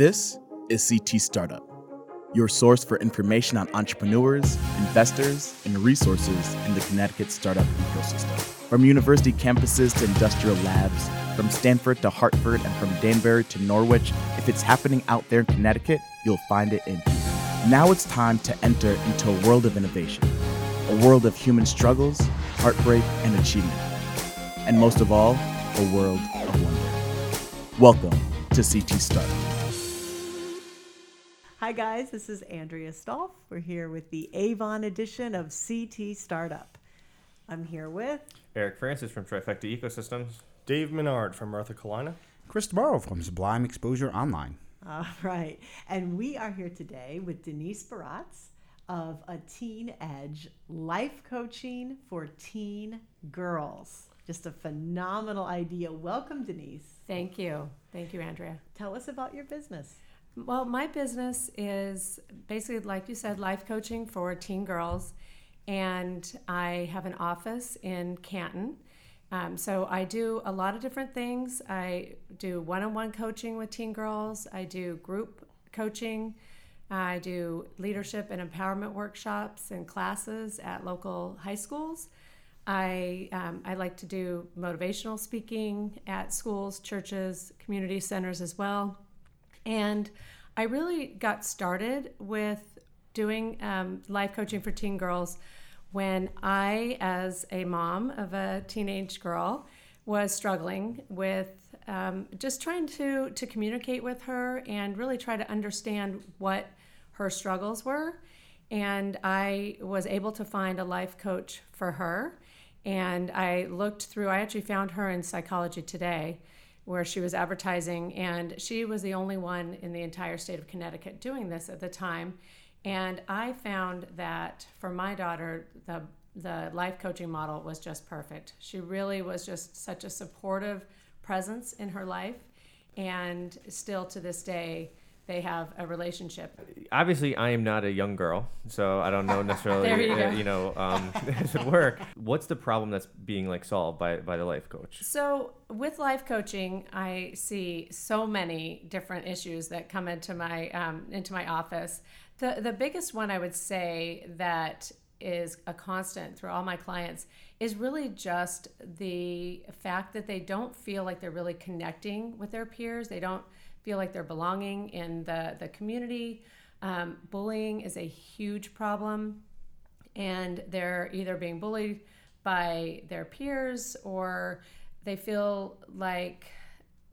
This is CT Startup, your source for information on entrepreneurs, investors, and resources in the Connecticut startup ecosystem. From university campuses to industrial labs, from Stamford to Hartford, and from Danbury to Norwich, if it's happening out there in Connecticut, you'll find it in here. Now it's time to enter into a world of innovation, a world of human struggles, heartbreak, and achievement. And most of all, a world of wonder. Welcome to CT Startup. Hi, guys. This is Andrea Stolf. We're here with the Avon edition of CT Startup. I'm here with Eric Francis from Trifecta Ecosystems. Dave Menard from Martha Kalina. Chris Tomorrow from Sublime Exposure Online. All right. And we are here today with Denise Baratz of A Teen Edge Life Coaching for Teen Girls. Just a phenomenal idea. Welcome, Denise. Thank you. Thank you, Andrea. Tell us about your business. Well, my business is basically, like you said, life coaching for teen girls. And I have an office in Canton. Um, so I do a lot of different things. I do one on one coaching with teen girls, I do group coaching, I do leadership and empowerment workshops and classes at local high schools. I, um, I like to do motivational speaking at schools, churches, community centers as well. And I really got started with doing um, life coaching for teen girls when I, as a mom of a teenage girl, was struggling with um, just trying to, to communicate with her and really try to understand what her struggles were. And I was able to find a life coach for her. And I looked through, I actually found her in Psychology Today, where she was advertising, and she was the only one in the entire state of Connecticut doing this at the time. And I found that for my daughter, the the life coaching model was just perfect. She really was just such a supportive presence in her life, and still to this day, they have a relationship. Obviously, I am not a young girl, so I don't know necessarily, you uh, you know, um, it work. What's the problem that's being like solved by by the life coach? So, with life coaching, I see so many different issues that come into my um, into my office. The the biggest one I would say that is a constant through all my clients is really just the fact that they don't feel like they're really connecting with their peers. They don't feel like they're belonging in the the community. Um, bullying is a huge problem and they're either being bullied by their peers or they feel like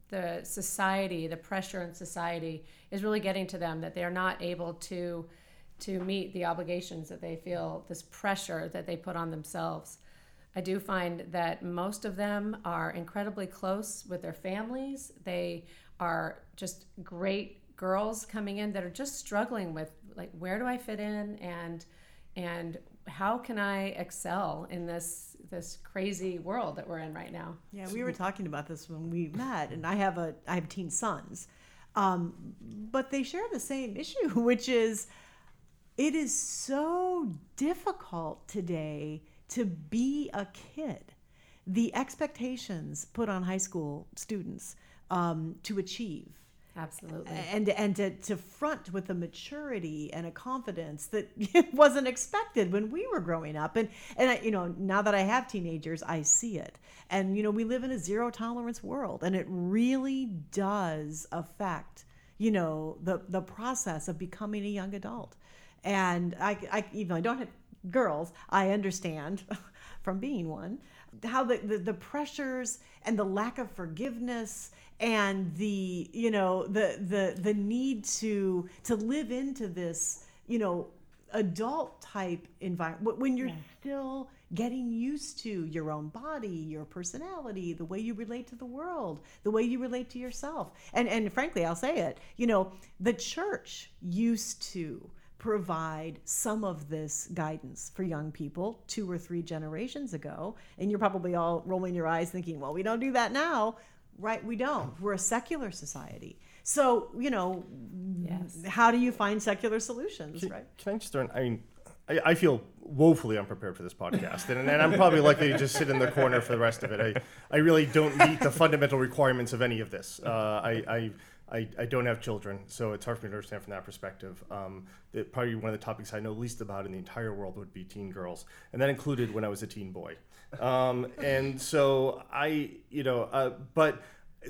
the society, the pressure in society is really getting to them that they're not able to to meet the obligations that they feel this pressure that they put on themselves. I do find that most of them are incredibly close with their families. They are just great girls coming in that are just struggling with like where do I fit in and and how can I excel in this this crazy world that we're in right now? Yeah, we were talking about this when we met, and I have a I have teen sons, um, but they share the same issue, which is it is so difficult today to be a kid. The expectations put on high school students um, to achieve. Absolutely. and and to, to front with a maturity and a confidence that wasn't expected when we were growing up. And and I, you know now that I have teenagers I see it. And you know we live in a zero tolerance world and it really does affect you know the the process of becoming a young adult. And I, I even though I don't have girls I understand from being one how the, the the pressures and the lack of forgiveness and the you know the the the need to to live into this you know adult type environment when you're still getting used to your own body your personality the way you relate to the world the way you relate to yourself. And and frankly I'll say it you know the church used to provide some of this guidance for young people two or three generations ago and you're probably all rolling your eyes thinking well we don't do that now right we don't we're a secular society so you know Yes. how do you find secular solutions Can, right can I just throw in? I mean, I, I feel woefully unprepared for this podcast, and, and I'm probably likely to just sit in the corner for the rest of it. I, I really don't meet the fundamental requirements of any of this. Uh, I, I I, I don't have children, so it's hard for me to understand from that perspective. Um, that probably one of the topics I know least about in the entire world would be teen girls, and that included when I was a teen boy. Um, and so I, you know, uh, but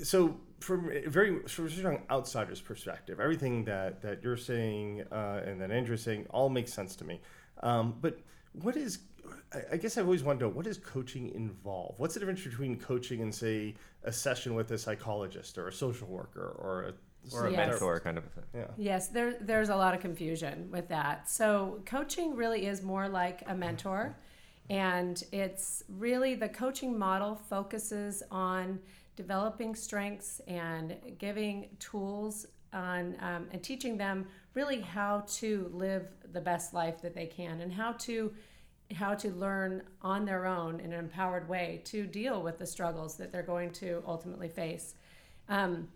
so from a very from a strong outsider's perspective, everything that that you're saying uh, and that Andrew's saying all makes sense to me. Um, but what is I- I guess I've always wondered what does coaching involve? What's the difference between coaching and say a session with a psychologist or a social worker or a Or a Yes. mentor kind of a thing. Yeah. Yes, there, there's a lot of confusion with that. So, coaching really is more like a mentor, and it's really the coaching model focuses on developing strengths and giving tools on um, and teaching them really how to live the best life that they can and how to how to learn on their own in an empowered way to deal with the struggles that they're going to ultimately face. Um,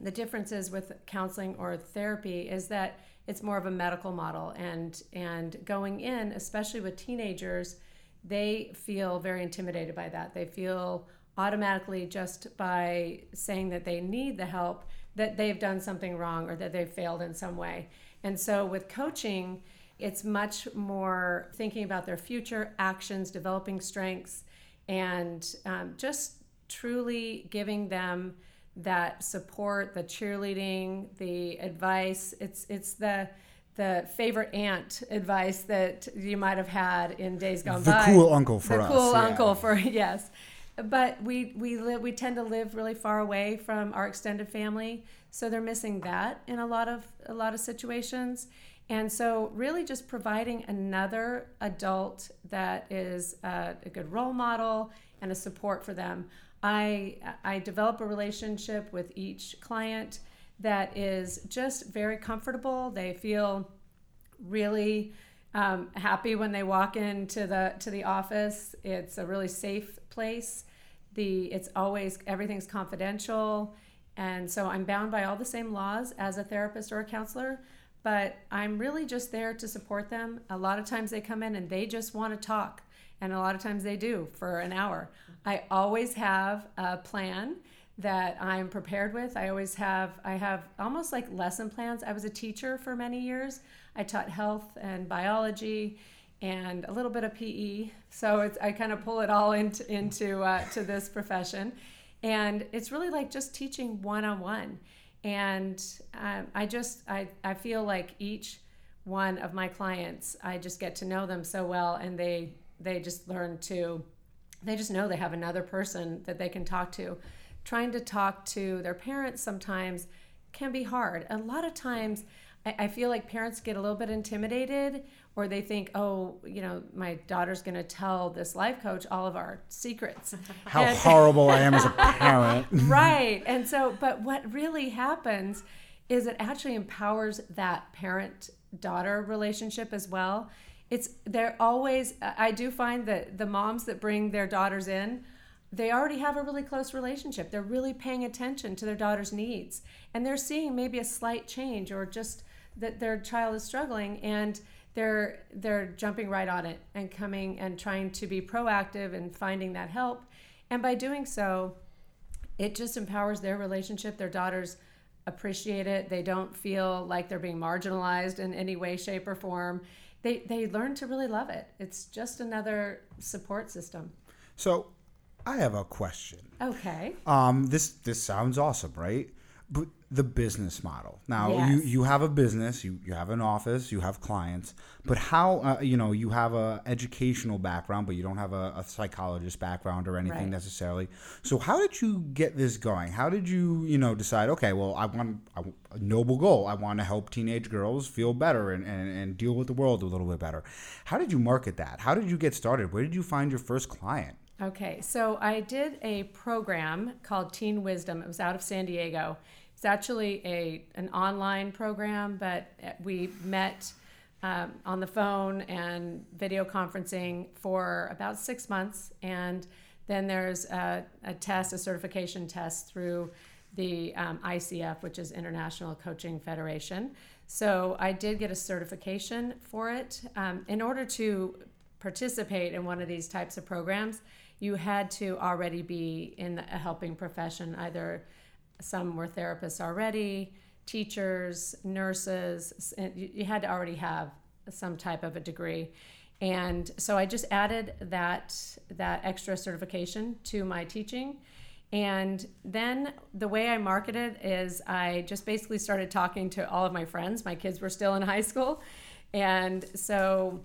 the differences with counseling or therapy is that it's more of a medical model and and going in especially with teenagers they feel very intimidated by that they feel automatically just by saying that they need the help that they've done something wrong or that they've failed in some way and so with coaching it's much more thinking about their future actions developing strengths and um, just truly giving them that support, the cheerleading, the advice. It's it's the the favorite aunt advice that you might have had in days gone The by. The cool uncle for the us, cool yeah. uncle for yes. But we we live we tend to live really far away from our extended family, so they're missing that in a lot of a lot of situations. And so, really, just providing another adult that is a, a good role model and a support for them. I I develop a relationship with each client that is just very comfortable. They feel really um, happy when they walk into the to the office. It's a really safe place. The it's always everything's confidential, and so I'm bound by all the same laws as a therapist or a counselor. But I'm really just there to support them. A lot of times they come in and they just want to talk, and a lot of times they do for an hour. I always have a plan that I'm prepared with. I always have I have almost like lesson plans. I was a teacher for many years. I taught health and biology and a little bit of PE. So I kind of pull it all into into uh, to this profession, and it's really like just teaching one on one. And um, I just I I feel like each one of my clients I just get to know them so well, and they they just learn to they just know they have another person that they can talk to. Trying to talk to their parents sometimes can be hard. A lot of times, I, I feel like parents get a little bit intimidated or they think, oh, you know, my daughter's going to tell this life coach all of our secrets. How And- horrible I am as a parent. right. And so, but what really happens is it actually empowers that parent daughter relationship as well. It's they're always I do find that the moms that bring their daughters in, they already have a really close relationship. They're really paying attention to their daughter's needs and they're seeing maybe a slight change or just that their child is struggling and they're they're jumping right on it and coming and trying to be proactive and finding that help. And by doing so, it just empowers their relationship. Their daughters appreciate it. They don't feel like they're being marginalized in any way, shape, or form. They, they learn to really love it. It's just another support system. So, I have a question. Okay. Um, this this sounds awesome, right? But the business model. Now you, Yes. you have a business, you, you have an office, you have clients, but how uh, you know you have a educational background, but you don't have a, a psychologist background or anything Right. necessarily. So how did you get this going? How did you you know decide? Okay, well I want I, a noble goal. I want to help teenage girls feel better and, and, and deal with the world a little bit better. How did you market that? How did you get started? Where did you find your first client? Okay, so I did a program called Teen Wisdom. It was out of San Diego. It's actually a an online program, but we met um, on the phone and video conferencing for about six months, and then there's a, a test, a certification test through the um, ICF, which is International Coaching Federation. So I did get a certification for it. Um, in order to participate in one of these types of programs, you had to already be in a helping profession, either some were therapists already, teachers, nurses. You, had to already have some type of a degree. And so I just added that that extra certification to my teaching. And then the way I marketed is I just basically started talking to all of my friends. My kids were still in high school. And so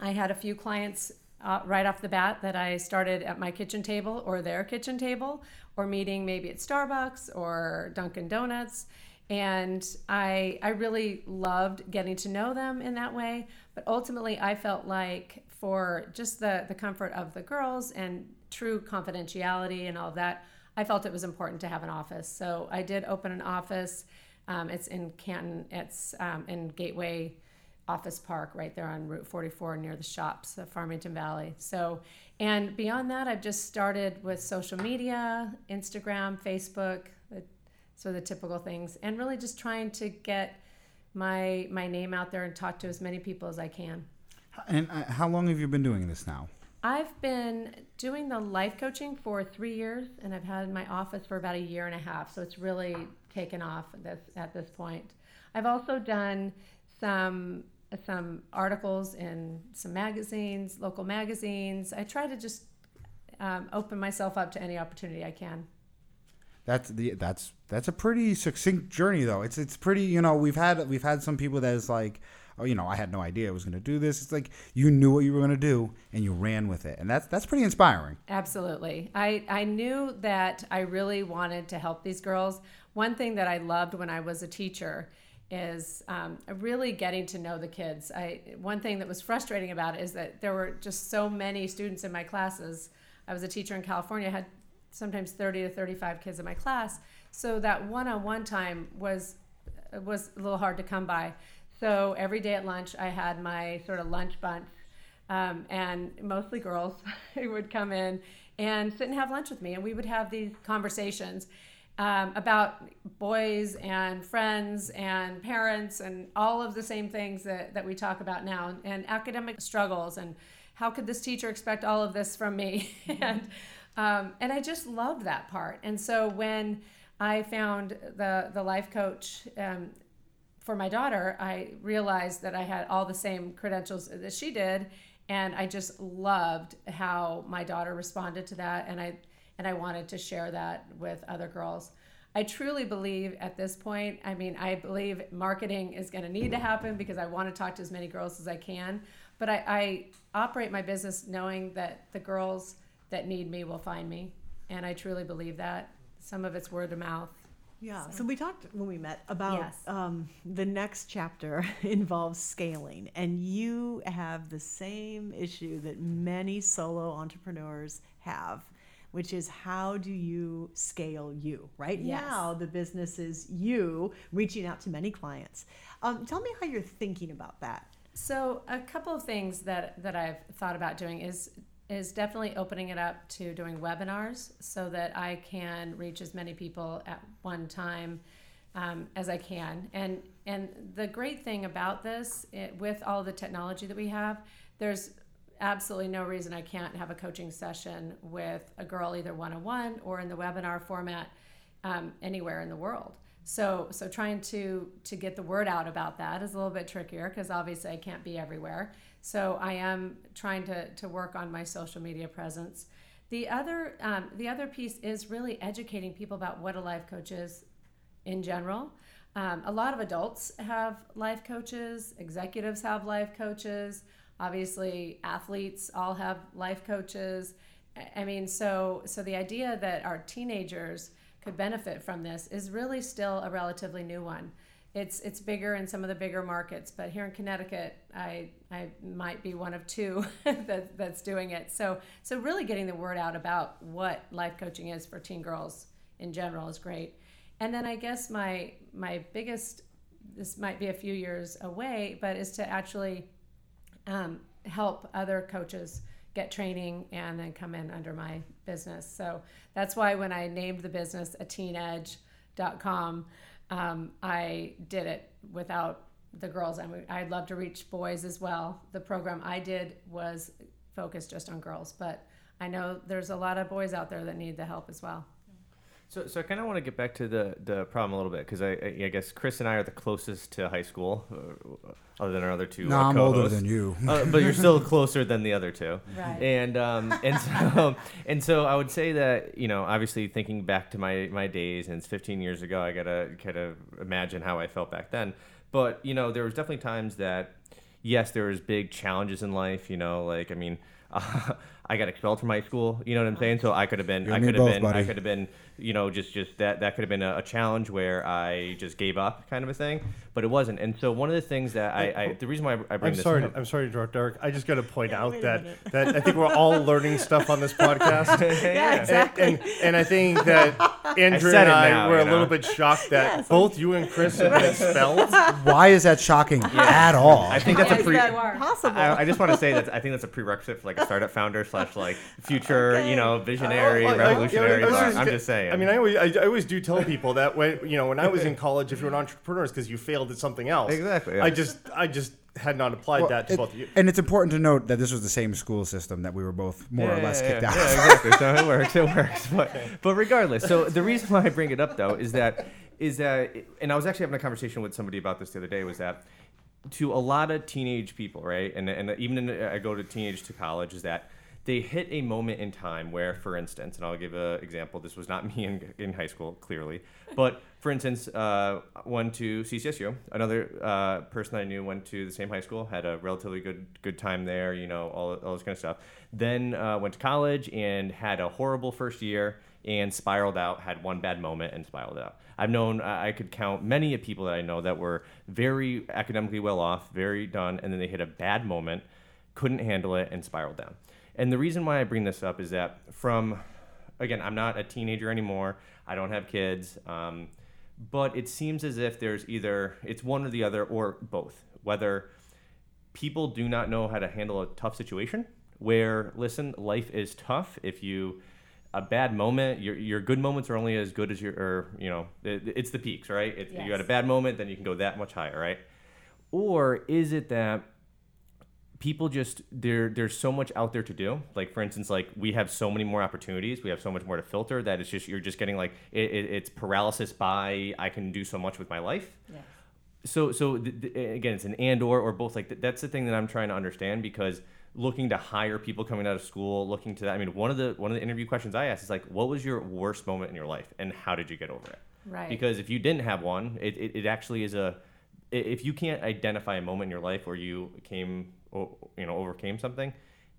I had a few clients uh, right off the bat that I started at my kitchen table or their kitchen table or meeting maybe at Starbucks or Dunkin' Donuts. And I, I really loved getting to know them in that way. But ultimately, I felt like for just the, the comfort of the girls and true confidentiality and all of that, I felt it was important to have an office. So I did open an office. Um, it's in Canton, it's um, in Gateway Office Park right there on Route 44 near the shops of Farmington Valley. So, and beyond that, I've just started with social media, Instagram, Facebook, so the typical things, and really just trying to get my my name out there and talk to as many people as I can. And uh, how long have you been doing this now? I've been doing the life coaching for three years, and I've had my office for about a year and a half. So it's really taken off this, at this point. I've also done some some articles in some magazines, local magazines. I try to just um, open myself up to any opportunity I can. That's the that's that's a pretty succinct journey though. It's it's pretty you know we've had we've had some people that is like oh you know I had no idea I was going to do this. It's like you knew what you were going to do and you ran with it, and that's that's pretty inspiring. Absolutely, I I knew that I really wanted to help these girls. One thing that I loved when I was a teacher is um, really getting to know the kids. I one thing that was frustrating about it is that there were just so many students in my classes. I was a teacher in California. I had sometimes 30 to 35 kids in my class. So that one-on-one time was was a little hard to come by. So every day at lunch, I had my sort of lunch bunch, um, and mostly girls who would come in and sit and have lunch with me, and we would have these conversations um, about boys and friends and parents and all of the same things that, that we talk about now, and academic struggles and how could this teacher expect all of this from me, and um, and I just loved that part. And so when I found the the life coach um, for my daughter, I realized that I had all the same credentials that she did, and I just loved how my daughter responded to that, and I and I wanted to share that with other girls. I truly believe at this point, I mean, I believe marketing is going to need to happen because I want to talk to as many girls as I can. But I, I operate my business knowing that the girls that need me will find me. And I truly believe that. Some of it's word of mouth. Yeah. So, so we talked when we met about yes. um, the next chapter involves scaling, and you have the same issue that many solo entrepreneurs have, which is how do you scale you? Right yes. now, the business is you reaching out to many clients. Um, tell me how you're thinking about that. So, a couple of things that that I've thought about doing is is definitely opening it up to doing webinars so that I can reach as many people at one time um, as I can. And and the great thing about this, it, with all the technology that we have, there's absolutely no reason I can't have a coaching session with a girl either one on one or in the webinar format um, anywhere in the world. So so trying to to get the word out about that is a little bit trickier because obviously I can't be everywhere. So I am trying to, to work on my social media presence. The other, um, the other piece is really educating people about what a life coach is in general. Um, a lot of adults have life coaches, executives have life coaches, obviously athletes all have life coaches. I mean, so so the idea that our teenagers could benefit from this is really still a relatively new one it's it's bigger in some of the bigger markets, but here in Connecticut, I I might be one of two that, that's doing it. So so really getting the word out about what life coaching is for teen girls in general is great. And then I guess my my biggest this might be a few years away, but is to actually um, help other coaches get training and then come in under my business. So that's why when I named the business a teenedge.com, um, I did it without the girls. I mean, I'd love to reach boys as well. The program I did was focused just on girls, but I know there's a lot of boys out there that need the help as well. So, so I kind of want to get back to the, the problem a little bit because I, I, I guess Chris and I are the closest to high school, uh, other than our other two. No, uh, I'm older than you. uh, but you're still closer than the other two. Right. And um, and so and so I would say that you know obviously thinking back to my my days and it's 15 years ago, I gotta kind of imagine how I felt back then. But you know there was definitely times that yes there was big challenges in life. You know like I mean. Uh, I got expelled from high school, you know what I'm saying? So I could have been, You I could have both, been, I could have been, you know, just just that that could have been a, a challenge where I just gave up, kind of a thing. But it wasn't. And so one of the things that I, I the reason why I bring I'm this sorry. up, I'm sorry to interrupt, Derek. I just got to point Yeah, out that that I think we're all learning stuff on this podcast. Yeah, And, exactly. and, and I think that Andrew said and I now, were you a little bit shocked that Yes. both you and Chris have been expelled. Why is that shocking at all? I think that's a pre. that possible? I, I just want to say that I think that's a prerequisite for like a startup founder slash like future, you know, visionary, Oh, like, revolutionary. I was but just I'm just saying. I mean, I always, I, I always do tell people that when you know when I was in college, if you're an entrepreneur, it's because you failed at something else. Exactly, yeah. I just, I just had not applied Well, that to it- both of you. And it's important to note that this was the same school system that we were both more or less yeah, kicked yeah, out. Yeah, exactly. So it works. It works. But but regardless, so the reason why I bring it up though is that is that and I was actually having a conversation with somebody about this the other day was that to a lot of teenage people, right? And and even in, I go to teenage to college is that they hit a moment in time where, for instance, and I'll give an example. This was not me in, in high school, clearly, but for instance, uh, went to CCSU. Another uh, person I knew went to the same high school, had a relatively good good time there. You know, all, all this kind of stuff. Then uh, went to college and had a horrible first year and spiraled out. Had one bad moment and spiraled out. I've known I could count many of people that I know that were very academically well off, very done, and then they hit a bad moment, couldn't handle it, and spiraled down. And the reason why I bring this up is that from, again, I'm not a teenager anymore. I don't have kids. Um, but it seems as if there's either it's one or the other or both. Whether people do not know how to handle a tough situation, where listen, life is tough. If you a bad moment, your your good moments are only as good as your, or you know, it, it's the peaks, right? If you had a bad moment, then you can go that much higher, right? Or is it that people just there there's so much out there to do. Like for instance like we have so many more opportunities. We have so much more to filter that it's just you're just getting like it, it, it's paralysis by i can do so much with my life. Yes. so so th- th- again it's an and or or both. Like th- that's the thing that i'm trying to understand because looking to hire people coming out of school looking to that i mean one of the one of the interview questions i asked is like what was your worst moment in your life and how did you get over it? Right. because if you didn't have one it, it, it actually is a if you can't identify a moment in your life where you came you know overcame something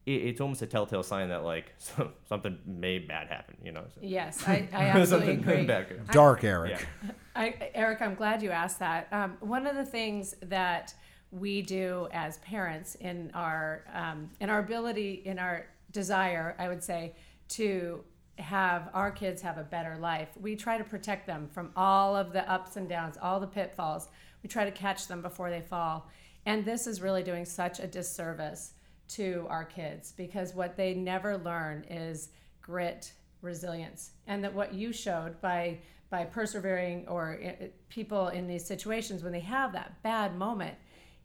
it's almost a telltale sign that like something may bad happen you know so. Yes, I, I absolutely agree. bad could- Dark Eric. yeah I, Eric, I'm glad you asked that. Um, one of the things that we do as parents in our um, in our ability, in our desire, I would say, to have our kids have a better life, we try to protect them from all of the ups and downs, all the pitfalls. We try to catch them before they fall, and this is really doing such a disservice to our kids because what they never learn is grit resilience. And that what you showed by by persevering or i- i- people in these situations when they have that bad moment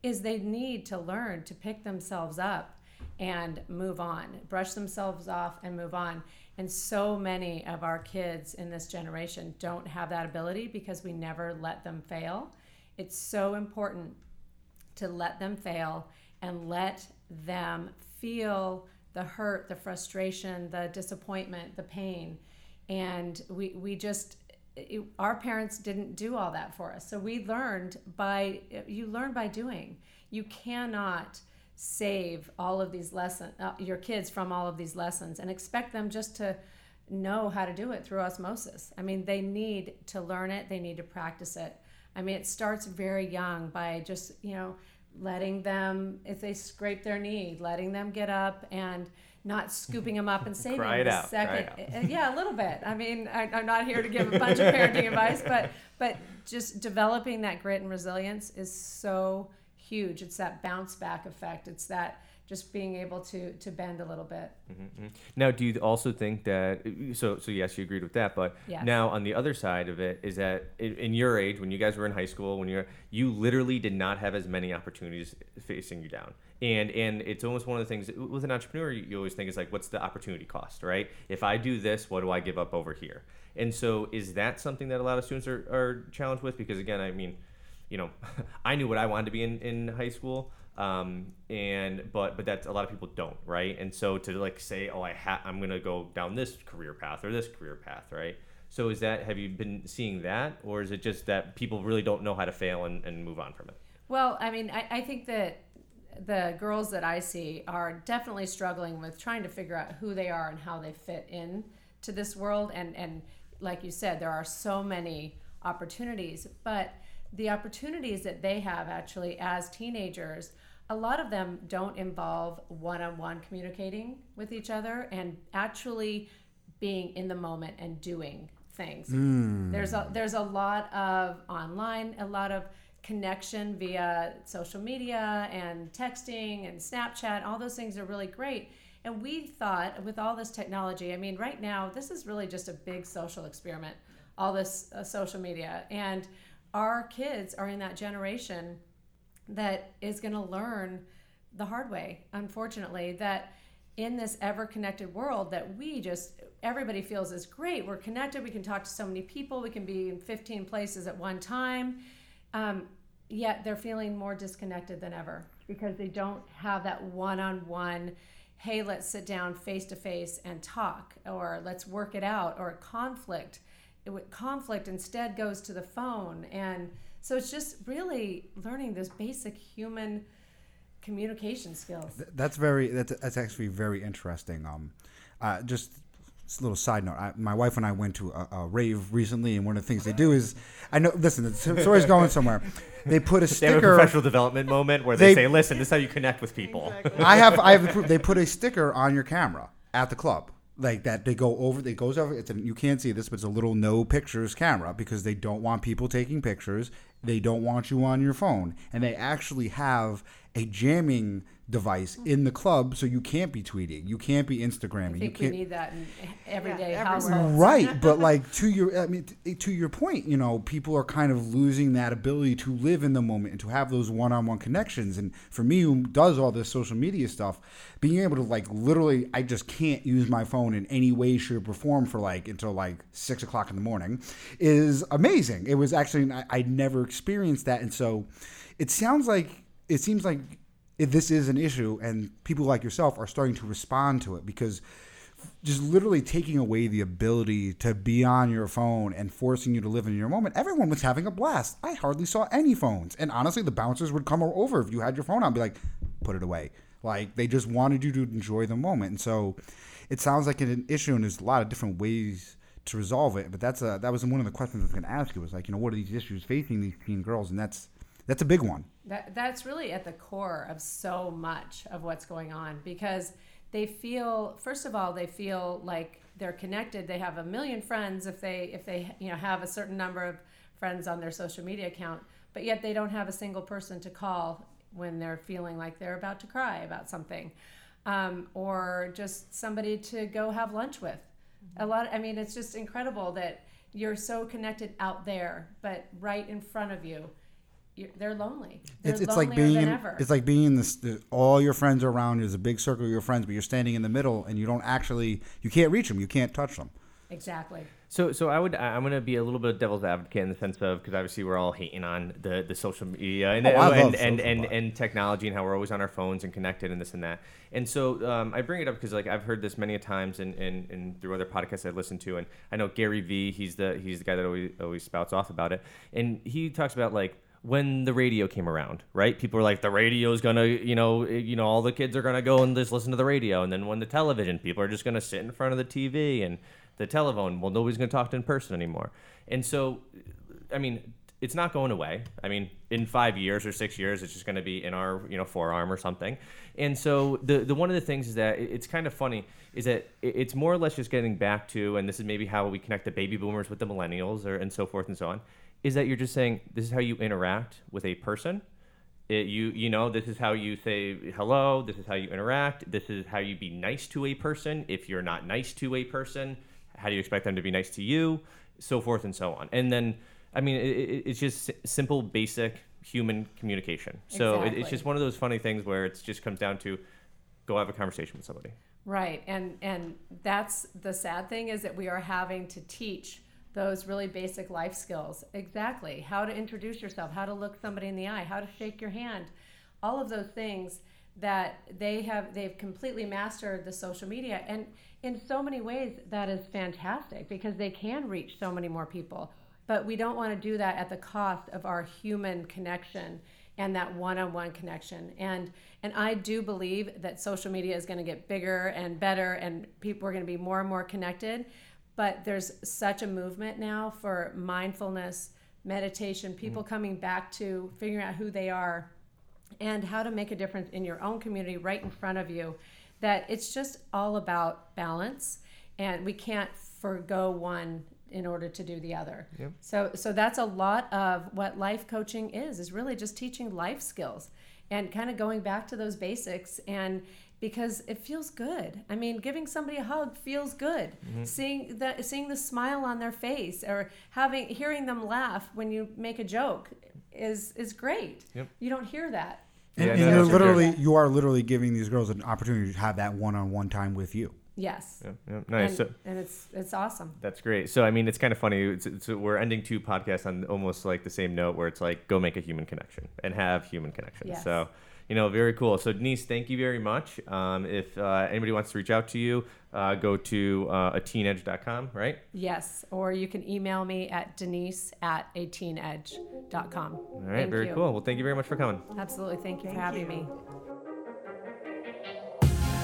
is they need to learn to pick themselves up and move on brush themselves off and move on. And so many of our kids in this generation don't have that ability because we never let them fail. It's so important to let them fail and let them feel the hurt, the frustration, the disappointment, the pain. And we, we just, it, our parents didn't do all that for us. So we learned by, you learn by doing. You cannot save all of these lessons, uh, your kids from all of these lessons and expect them just to know how to do it through osmosis. I mean, they need to learn it, they need to practice it. I mean, it starts very young by just, you know, letting them, if they scrape their knee, letting them get up and not scooping them up and saving Cry it the out, second. it Uh, Yeah, a little bit. I mean, I, I'm not here to give a bunch of parenting advice, but but just developing that grit and resilience is so huge. It's that bounce back effect. It's that just being able to to bend a little bit. Mm-hmm. Now, do you also think that so so yes, you agreed with that, but Yes. now on the other side of it is that in, in your age, when you guys were in high school, when you're you literally did not have as many opportunities facing you down, and and it's almost one of the things with an entrepreneur you always think is like, what's the opportunity cost, right? If I do this, what do I give up over here? And so, is that something that a lot of students are, are challenged with? Because again, I mean, you know, I knew what I wanted to be in, in high school. Um, and but but that's a lot of people don't, right? And so to like say, oh, I ha- I'm gonna go down this career path or this career path, right? So is that have you been seeing that, or is it just that people really don't know how to fail and, and move on from it? Well, I mean, I, I think that the girls that I see are definitely struggling with trying to figure out who they are and how they fit in to this world. And, and like you said, there are so many opportunities, but the opportunities that they have actually as teenagers, a lot of them don't involve one on one communicating with each other and actually being in the moment and doing things. There's a there's a lot of online, a lot of connection via social media and texting and Snapchat. All those things are really great. And we thought with all this technology, I mean, right now this is really just a big social experiment. All this uh, social media and our kids are in that generation that is going to learn the hard way unfortunately that in this ever connected world that we just everybody feels is great we're connected we can talk to so many people we can be in 15 places at one time um, yet they're feeling more disconnected than ever because they don't have that one-on-one hey let's sit down face to face and talk or let's work it out or conflict conflict instead goes to the phone and so it's just really learning those basic human communication skills Th- That's very. That's, that's actually very interesting. Um, uh, just just a little side note. I, my wife and I went to a, a rave recently, and one of the things they do is, I know. Listen, the story's going somewhere. They put a They have a sticker. professional development moment where they, They- say, "Listen, this is how you connect with people." I have. I have. the. They put a sticker on your camera at the club. Like that, they go over. It goes over. It's a, you can't see this, but it's a little no pictures camera because they don't want people taking pictures. They don't want you on your phone, and they actually have a jamming device in the club, so you can't be tweeting, you can't be Instagramming, I you think we can't. need that in everyday everywhere. households. Right, but like to your, I mean, to your point, you know, people are kind of losing that ability to live in the moment and to have those one-on-one connections. And for me, who does all this social media stuff, being able to like literally, I just can't use my phone in any way, shape, or form for like until like six o'clock in the morning, is amazing. It was actually I, I never experienced that, and so it sounds like it seems like this is an issue, and people like yourself are starting to respond to it because just literally taking away the ability to be on your phone and forcing you to live in your moment. Everyone was having a blast. I hardly saw any phones. And honestly, the bouncers would come over if you had your phone on be like, put it away. Like they just wanted you to enjoy the moment. And so it sounds like an issue and there's a lot of different ways to resolve it. But that's a, that was one of the questions I was going to ask you was like, you know, what are these issues facing these teen girls? And that's that's a big one. That, that's really at the core of so much of what's going on because they feel first of all they feel like they're connected they have a million friends if they if they you know have a certain number of friends on their social media account but yet they don't have a single person to call when they're feeling like they're about to cry about something um, or just somebody to go have lunch with a lot i mean it's just incredible that you're so connected out there but right in front of you they're lonely they're It's, it's like being than in, ever. it's like being in this the, all your friends are around you there's a big circle of your friends but you're standing in the middle and you don't actually you can't reach them you can't touch them exactly So, so I would, I- I'm going to be a little bit of devil's advocate in the sense of because obviously we're all hating on the, the social media and Oh, I love and, and, social and, media. and technology and how we're always on our phones and connected and this and that. And so um, I bring it up because like I've heard this many a times and, and, and through other podcasts I've listened to, and I know Gary Vee, he's the he's the guy that always always spouts off about it, and he talks about like when the radio came around, right? People were like, the radio's gonna, you know, eh, you know, all the kids are gonna go and just listen to the radio, and then when the television, people are just gonna sit in front of the TV and the telephone. Well, nobody's gonna talk to in person anymore, and so, I mean, it's not going away. I mean, in five years or six years, it's just to be in our you know forearm or something. And so the the one of the things is that it's kind of funny is that it's more or less just getting back to, and this is maybe how we connect the baby boomers with the millennials or and so forth and so on, is that you're just saying this is how you interact with a person, It, you you know this is how you say hello. This is how you interact. This is how you be nice to a person. If you're not nice to a person, how do you expect them to be nice to you? So forth and so on. And then I mean, it, it, it's just simple, basic human communication. So it, it's just one of those funny things where it just comes down to go have a conversation with somebody. Right, and and that's the sad thing is that we are having to teach those really basic life skills. Exactly, how to introduce yourself, how to look somebody in the eye, how to shake your hand, all of those things that they have they've completely mastered the social media and in so many ways that is fantastic because they can reach so many more people. But we don't want to do that at the cost of our human connection and that one-on-one connection and and i do believe that social media is going to get bigger and better and people are going to be more and more connected but there's such a movement now for mindfulness meditation mm-hmm. people coming back to figuring out who they are and how to make a difference in your own community right in front of you that it's just all about balance and we can't forego one in order to do the other Yep. so so that's a lot of what life coaching is is really just teaching life skills and kind of going back to those basics and because it feels good i mean giving somebody a hug feels good mm-hmm. seeing the seeing the smile on their face or having hearing them laugh when you make a joke is is great Yep. you don't hear that And, Yeah, and no, you're that's for literally, you are literally giving these girls an opportunity to have that one-on-one time with you. yes Yeah, yeah, nice. and, So- and it's it's awesome That's great. So I mean, it's kind of funny. It's, it's, we're ending two podcasts on almost like the same note, where it's like go make a human connection and have human connection. Yes. So you know, very cool. So Denise, thank you very much. Um, if uh, anybody wants to reach out to you, uh, go to uh, ateenedge.com, right? yes or you can email me at denise at ateenedge.com All right, very cool. Well, thank you very much for coming. absolutely thank you Thank for having you. me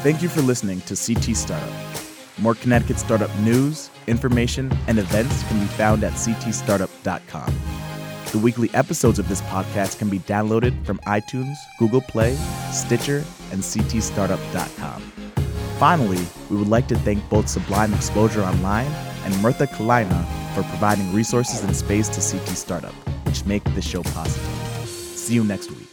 Thank you for listening to CT Startup. More Connecticut startup news, information, and events can be found at ctstartup.com. The weekly episodes of this podcast can be downloaded from iTunes, Google Play, Stitcher, and ctstartup.com. Finally, we would like to thank both Sublime Exposure Online and Mirtha Kalina for providing resources and space to CT Startup, which make this show possible. See you next week.